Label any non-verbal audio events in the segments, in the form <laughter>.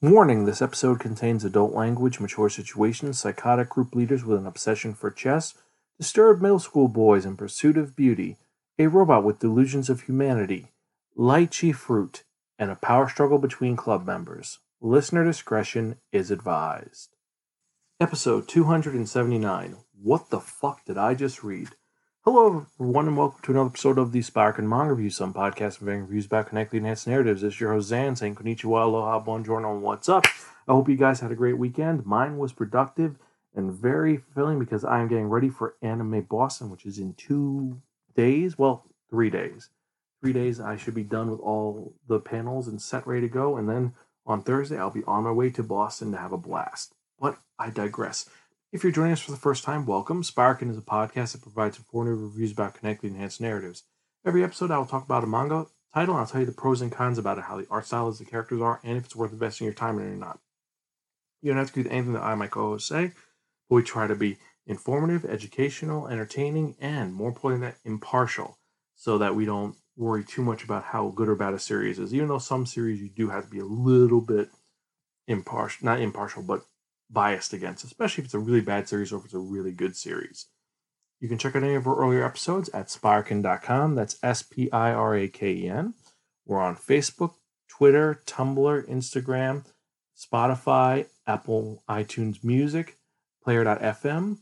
Warning this episode contains adult language, mature situations, psychotic group leaders with an obsession for chess, disturbed middle school boys in pursuit of beauty, a robot with delusions of humanity, lychee fruit, and a power struggle between club members. Listener discretion is advised. Episode 279 What the fuck did I just read? Hello, everyone, and welcome to another episode of the Spiraken Manga Review, some podcast conveying reviews about connected enhanced narratives. This is your host, Xan, saying konnichiwa, aloha, buongiorno, and what's up? I hope you guys had a great weekend. Mine was productive and very fulfilling because I am getting ready for Anime Boston, which is in two days. Well, three days. Three days, I should be done with all the panels and set ready to go. And then on Thursday, I'll be on my way to Boston to have a blast. But I digress. If you're joining us for the first time, welcome. Spiraken is a podcast that provides informative reviews about connected enhanced narratives. Every episode, I will talk about a manga title, and I'll tell you the pros and cons about it, how the art style is, the characters are, and if it's worth investing your time in or not. You don't have to agree with anything that I, my co-host, say, but we try to be informative, educational, entertaining, and more importantly, that impartial, so that we don't worry too much about how good or bad a series is. Even though some series you do have to be a little bit impartial, not impartial, but biased against, especially if it's a really bad series or if it's a really good series. You can check out any of our earlier episodes at spiraken.com. That's S P I R A K E N. We're on Facebook, Twitter, Tumblr, Instagram, Spotify, Apple iTunes Music, Player.fm,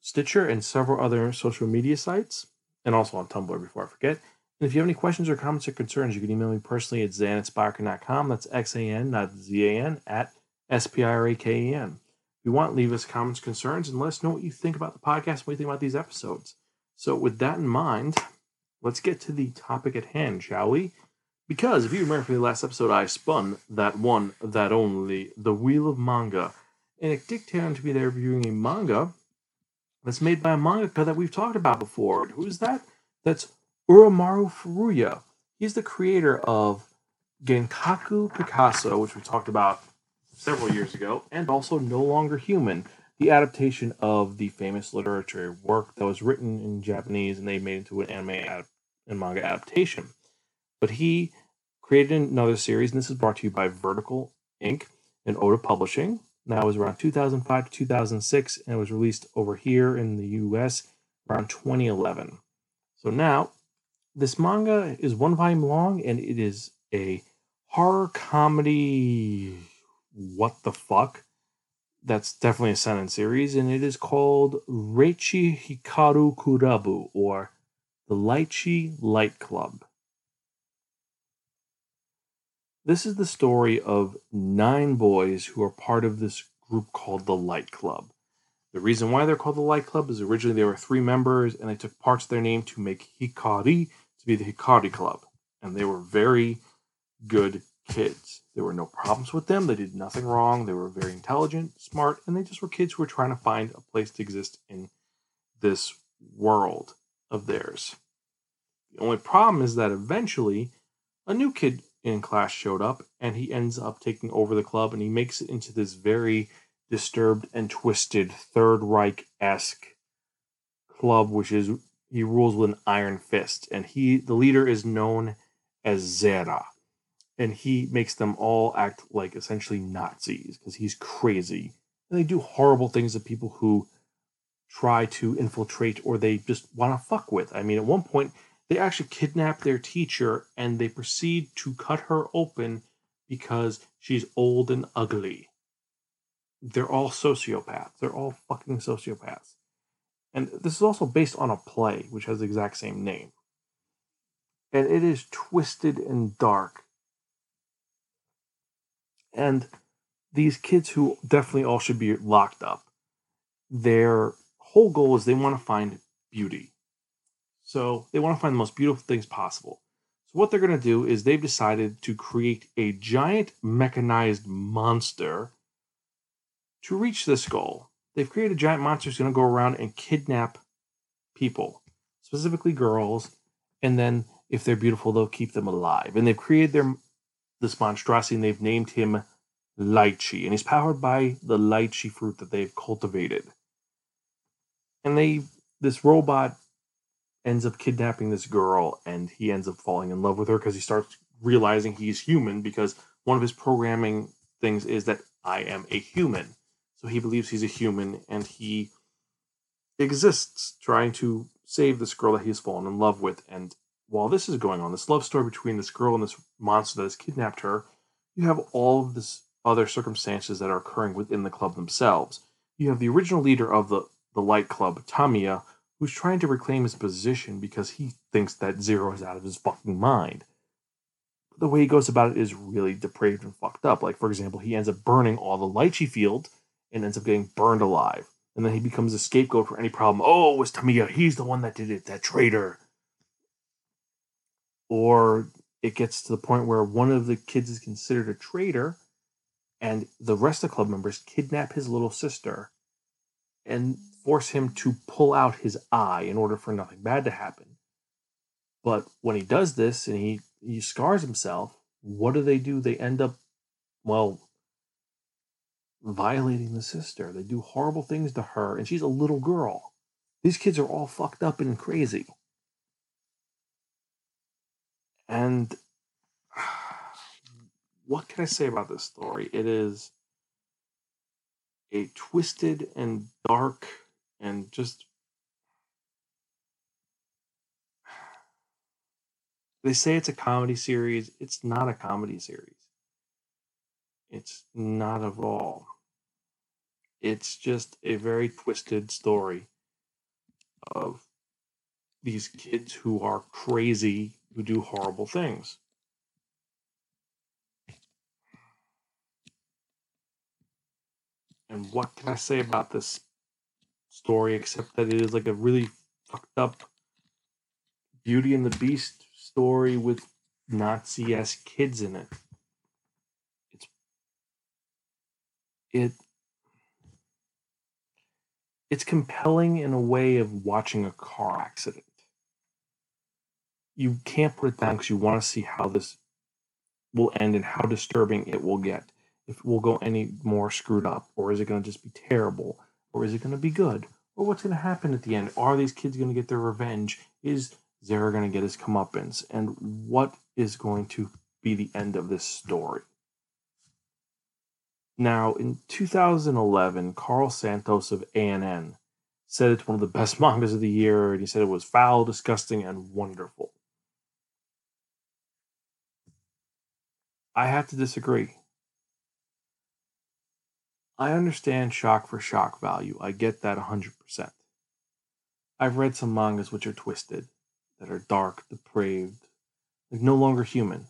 Stitcher, and several other social media sites, and also on Tumblr before I forget. And if you have any questions or comments or concerns, you can email me personally at xan at spiraken.com. That's X A N, not Z A N, at S P I R A K E N. If you want, leave us comments, concerns, and let us know what you think about the podcast, what you think about these episodes. So, with that in mind, let's get to the topic at hand, shall we? Because if you remember from the last episode, I spun that one, that only, the Wheel of Manga. And it dictated to me there reviewing a manga that's made by a mangaka that we've talked about before. Who is that? That's Usamaru Furuya. He's the creator of Genkaku Picasso, which we talked about several years ago, and also No Longer Human, the adaptation of the famous literary work that was written in Japanese and they made into an anime ad- and manga adaptation. But he created another series, and this is brought to you by Vertical Inc. and Ohta Publishing. That was around 2005 to 2006, and it was released over here in the US around 2011. So now, this manga is one volume long, and it is a horror comedy what the fuck. That's definitely a sentence series, and it is called Raichi Hikari Kurabu, or the Lychee Light Club. This is the story of nine boys who are part of this group called the Light Club. The reason why they're called the Light Club is originally they were three members and they took parts of their name to make Hikari to be the Hikari Club. And they were very good kids. There were no problems with them. They did nothing wrong. They were very intelligent, smart, and they just were kids who were trying to find a place to exist in this world of theirs. The only problem is that eventually a new kid in class showed up and he ends up taking over the club and he makes it into this very disturbed and twisted Third Reich esque club, which is he rules with an iron fist. And he the leader is known as Zera and he makes them all act like essentially Nazis because he's crazy. And they do horrible things to people who try to infiltrate or they just want to fuck with. I mean, at one point, they actually kidnap their teacher and they proceed to cut her open because she's old and ugly. They're all sociopaths. They're all fucking sociopaths. And this is also based on a play which has the exact same name. And it is twisted and dark and these kids who definitely all should be locked up, their whole goal is they want to find beauty. So they want to find the most beautiful things possible. So what they're going to do is they've decided to create a giant mechanized monster to reach this goal. They've created a giant monster who's going to go around and kidnap people, specifically girls, and then if they're beautiful, they'll keep them alive. And they've created their this monstrosity and they've named him Lychee. And he's powered by the lychee fruit that they've cultivated. And they this robot ends up kidnapping this girl and he ends up falling in love with her because he starts realizing he's human because one of his programming things is that I am a human. So he believes he's a human and he exists trying to save this girl that he's fallen in love with. And while this is going on, this love story between this girl and this monster that has kidnapped her, you have all of this other circumstances that are occurring within the club themselves. You have the original leader of the, the light club, Tamiya, who's trying to reclaim his position because he thinks that Zera is out of his fucking mind. But the way he goes about it is really depraved and fucked up. Like, for example, he ends up burning all the lychee field and ends up getting burned alive. And then he becomes a scapegoat for any problem. Oh, it was Tamiya. He's the one that did it, that traitor. Or it gets to the point where one of the kids is considered a traitor and the rest of the club members kidnap his little sister and force him to pull out his eye in order for nothing bad to happen. But when he does this and he, he scars himself, what do they do? They end up, well, violating the sister. They do horrible things to her, and she's a little girl. These kids are all fucked up and crazy. And <sighs> what can I say about this story? It is a twisted and dark and just <sighs> they say it's a comedy series. It's not a comedy series. It's not at all. It's just a very twisted story of these kids who are crazy, who do horrible things. And what can I say about this story except that it is like a really fucked up Beauty and the Beast story with Nazi ass kids in it. It's it it's compelling in a way of watching a car accident. You can't put it down because you want to see how this will end and how disturbing it will get if it will go any more screwed up, or is it going to just be terrible, or is it going to be good, or what's going to happen at the end? Are these kids going to get their revenge? Is Zera going to get his comeuppance? And what is going to be the end of this story? Now, in 2011, Carlo Santos of ANN said it's one of the best <laughs> mangas of the year, and he said it was foul, disgusting, and wonderful. I have to disagree. I understand shock for shock value. I get that 100%. I've read some mangas which are twisted, that are dark, depraved, like no longer human.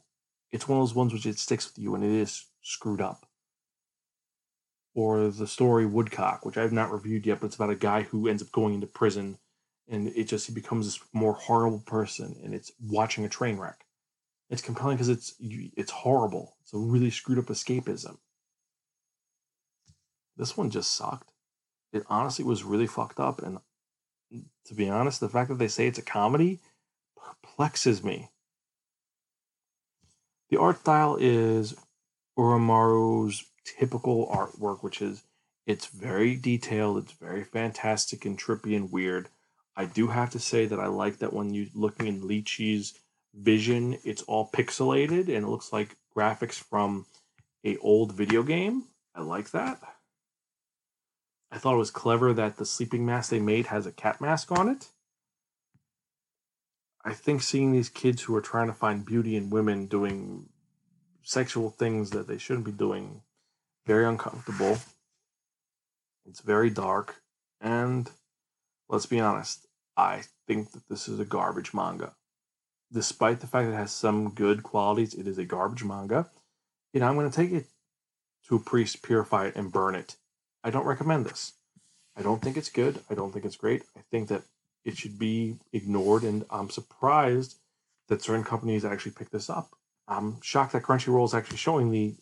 It's one of those ones which it sticks with you and it is screwed up. Or the story Woodcock, which I've not reviewed yet, but it's about a guy who ends up going into prison and it just he becomes this more horrible person and it's watching a train wreck. It's compelling because it's it's horrible. It's a really screwed up escapism. This one just sucked. It honestly was really fucked up. And to be honest, the fact that they say it's a comedy perplexes me. The art style is Usamaru's typical artwork, which is it's very detailed, it's very fantastic and trippy and weird. I do have to say that I like that when you're looking in Lychee's vision, it's all pixelated and it looks like graphics from a old video game. I like that. I thought it was clever that the sleeping mask they made has a cat mask on it. I think seeing these kids who are trying to find beauty in women doing sexual things that they shouldn't be doing very uncomfortable. It's very dark and let's be honest, I think that this is a garbage manga. Despite the fact that it has some good qualities, it is a garbage manga. And I'm going to take it to a priest, purify it, and burn it I don't recommend this. I don't think it's good. I don't think it's great. I think that it should be ignored, and I'm surprised that certain companies actually pick this up. I'm shocked that Crunchyroll is actually showing the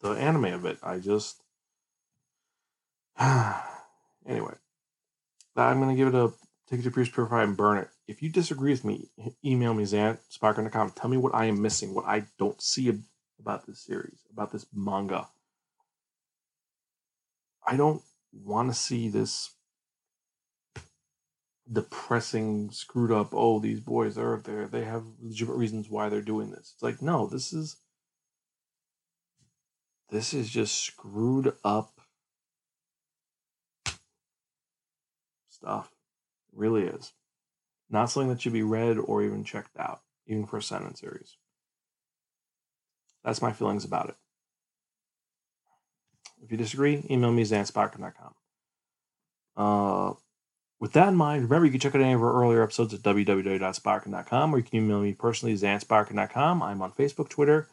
the anime of it. I just <sighs> anyway, I'm gonna give it a take it to Pierce Purify and burn it. If you disagree with me, email me the comments. Tell me what I am missing, what I don't see about this series, about this manga. I don't want to see this depressing, screwed up. Oh, these boys are there. They have legitimate reasons why they're doing this. It's like no, this is this is just screwed up stuff. It really is. Not something that should be read or even checked out, even for a sentence series. That's my feelings about it. If you disagree, email me zansparkin.com. Uh, with that in mind, remember you can check out any of our earlier episodes at www.spiraken.com or you can email me personally, zansparkin.com. I'm on Facebook, Twitter,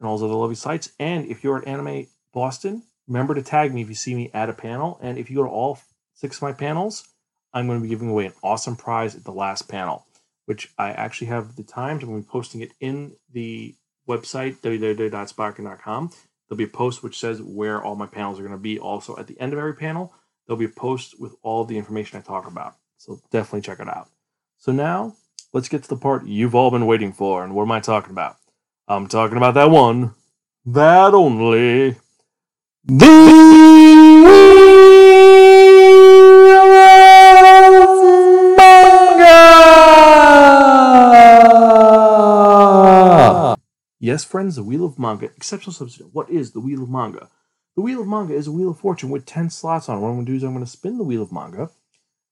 and all those other lovely sites. And if you're at Anime Boston, remember to tag me if you see me at a panel. And if you go to all six of my panels, I'm going to be giving away an awesome prize at the last panel, which I actually have the times. I'm going to be posting it in the website, www.spiraken.com. There'll be a post which says where all my panels are going to be. Also, at the end of every panel, there'll be a post with all the information I talk about. So definitely check it out. So now, let's get to the part you've all been waiting for. And what am I talking about? I'm talking about that one, that only, the friends, the Wheel of Manga, exceptional substitute. What is the Wheel of Manga? The Wheel of Manga is a Wheel of Fortune with 10 slots on it. What I'm going to do is I'm going to spin the Wheel of Manga,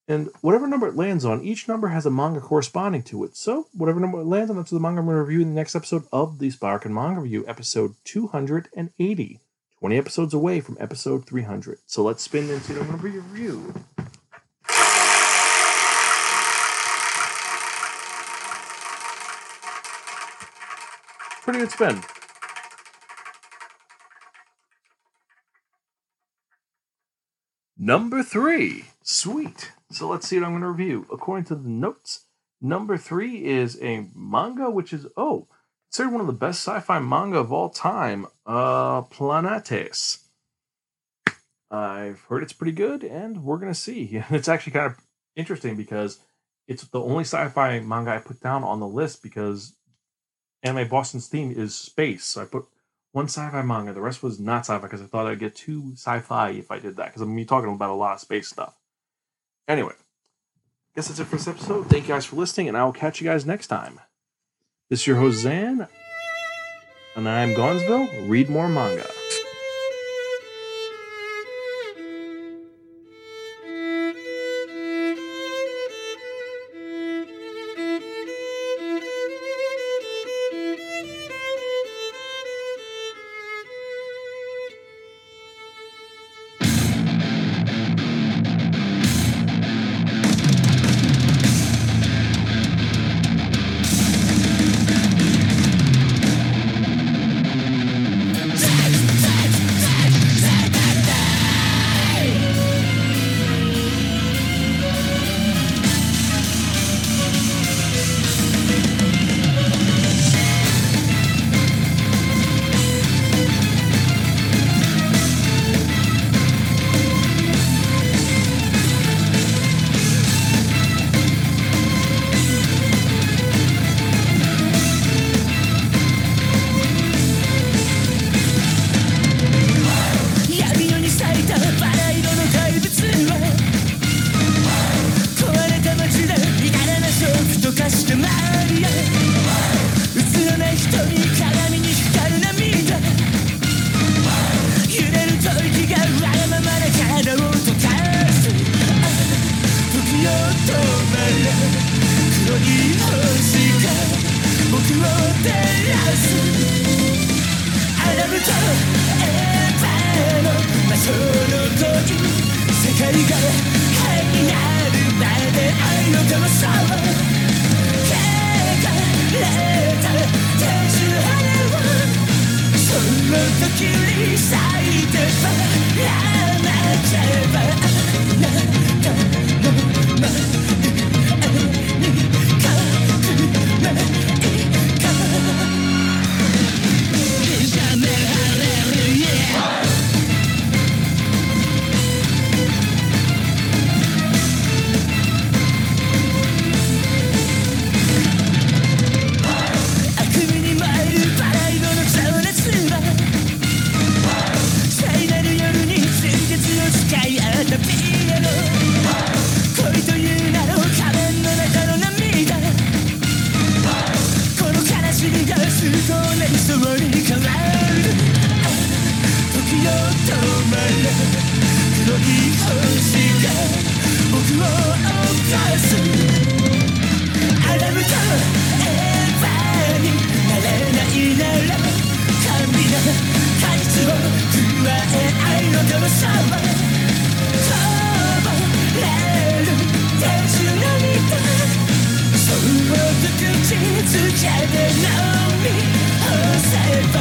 and whatever number it lands on, each number has a manga corresponding to it. So, whatever number it lands on, that's the manga I'm going to review in the next episode of the Spiraken Manga Review, episode 280. 20 episodes away from episode 300. So let's spin and see what I'm going to review. Pretty good spin. Number three. Sweet. So let's see what I'm going to review. According to the notes, number three is a manga which is, oh, considered one of the best sci-fi manga of all time, uh, Planetes. I've heard it's pretty good, and we're gonna see. <laughs> It's actually kind of interesting because it's the only sci-fi manga I put down on the list because Anime Boston's theme is space. So I put one sci-fi manga. The rest was not sci-fi because I thought I'd get too sci-fi if I did that because I'm be talking about a lot of space stuff. Anyway, guess that's it for this episode. Thank you guys for listening, and I will catch you guys next time. This is your host Xan, and I'm Gonzville. Read more manga. 黒い星が僕を照らすアダムとエヴァの魔性の時世界が灰になるまで愛の玉さは汚れた天使羽はその時に咲いてばやらなければなかの前「時を止める、この異常視が僕を犯す」「孕むか、変態になれないなら」「甘美な、彼氏を食わせ愛の様様」to get to the end of me oh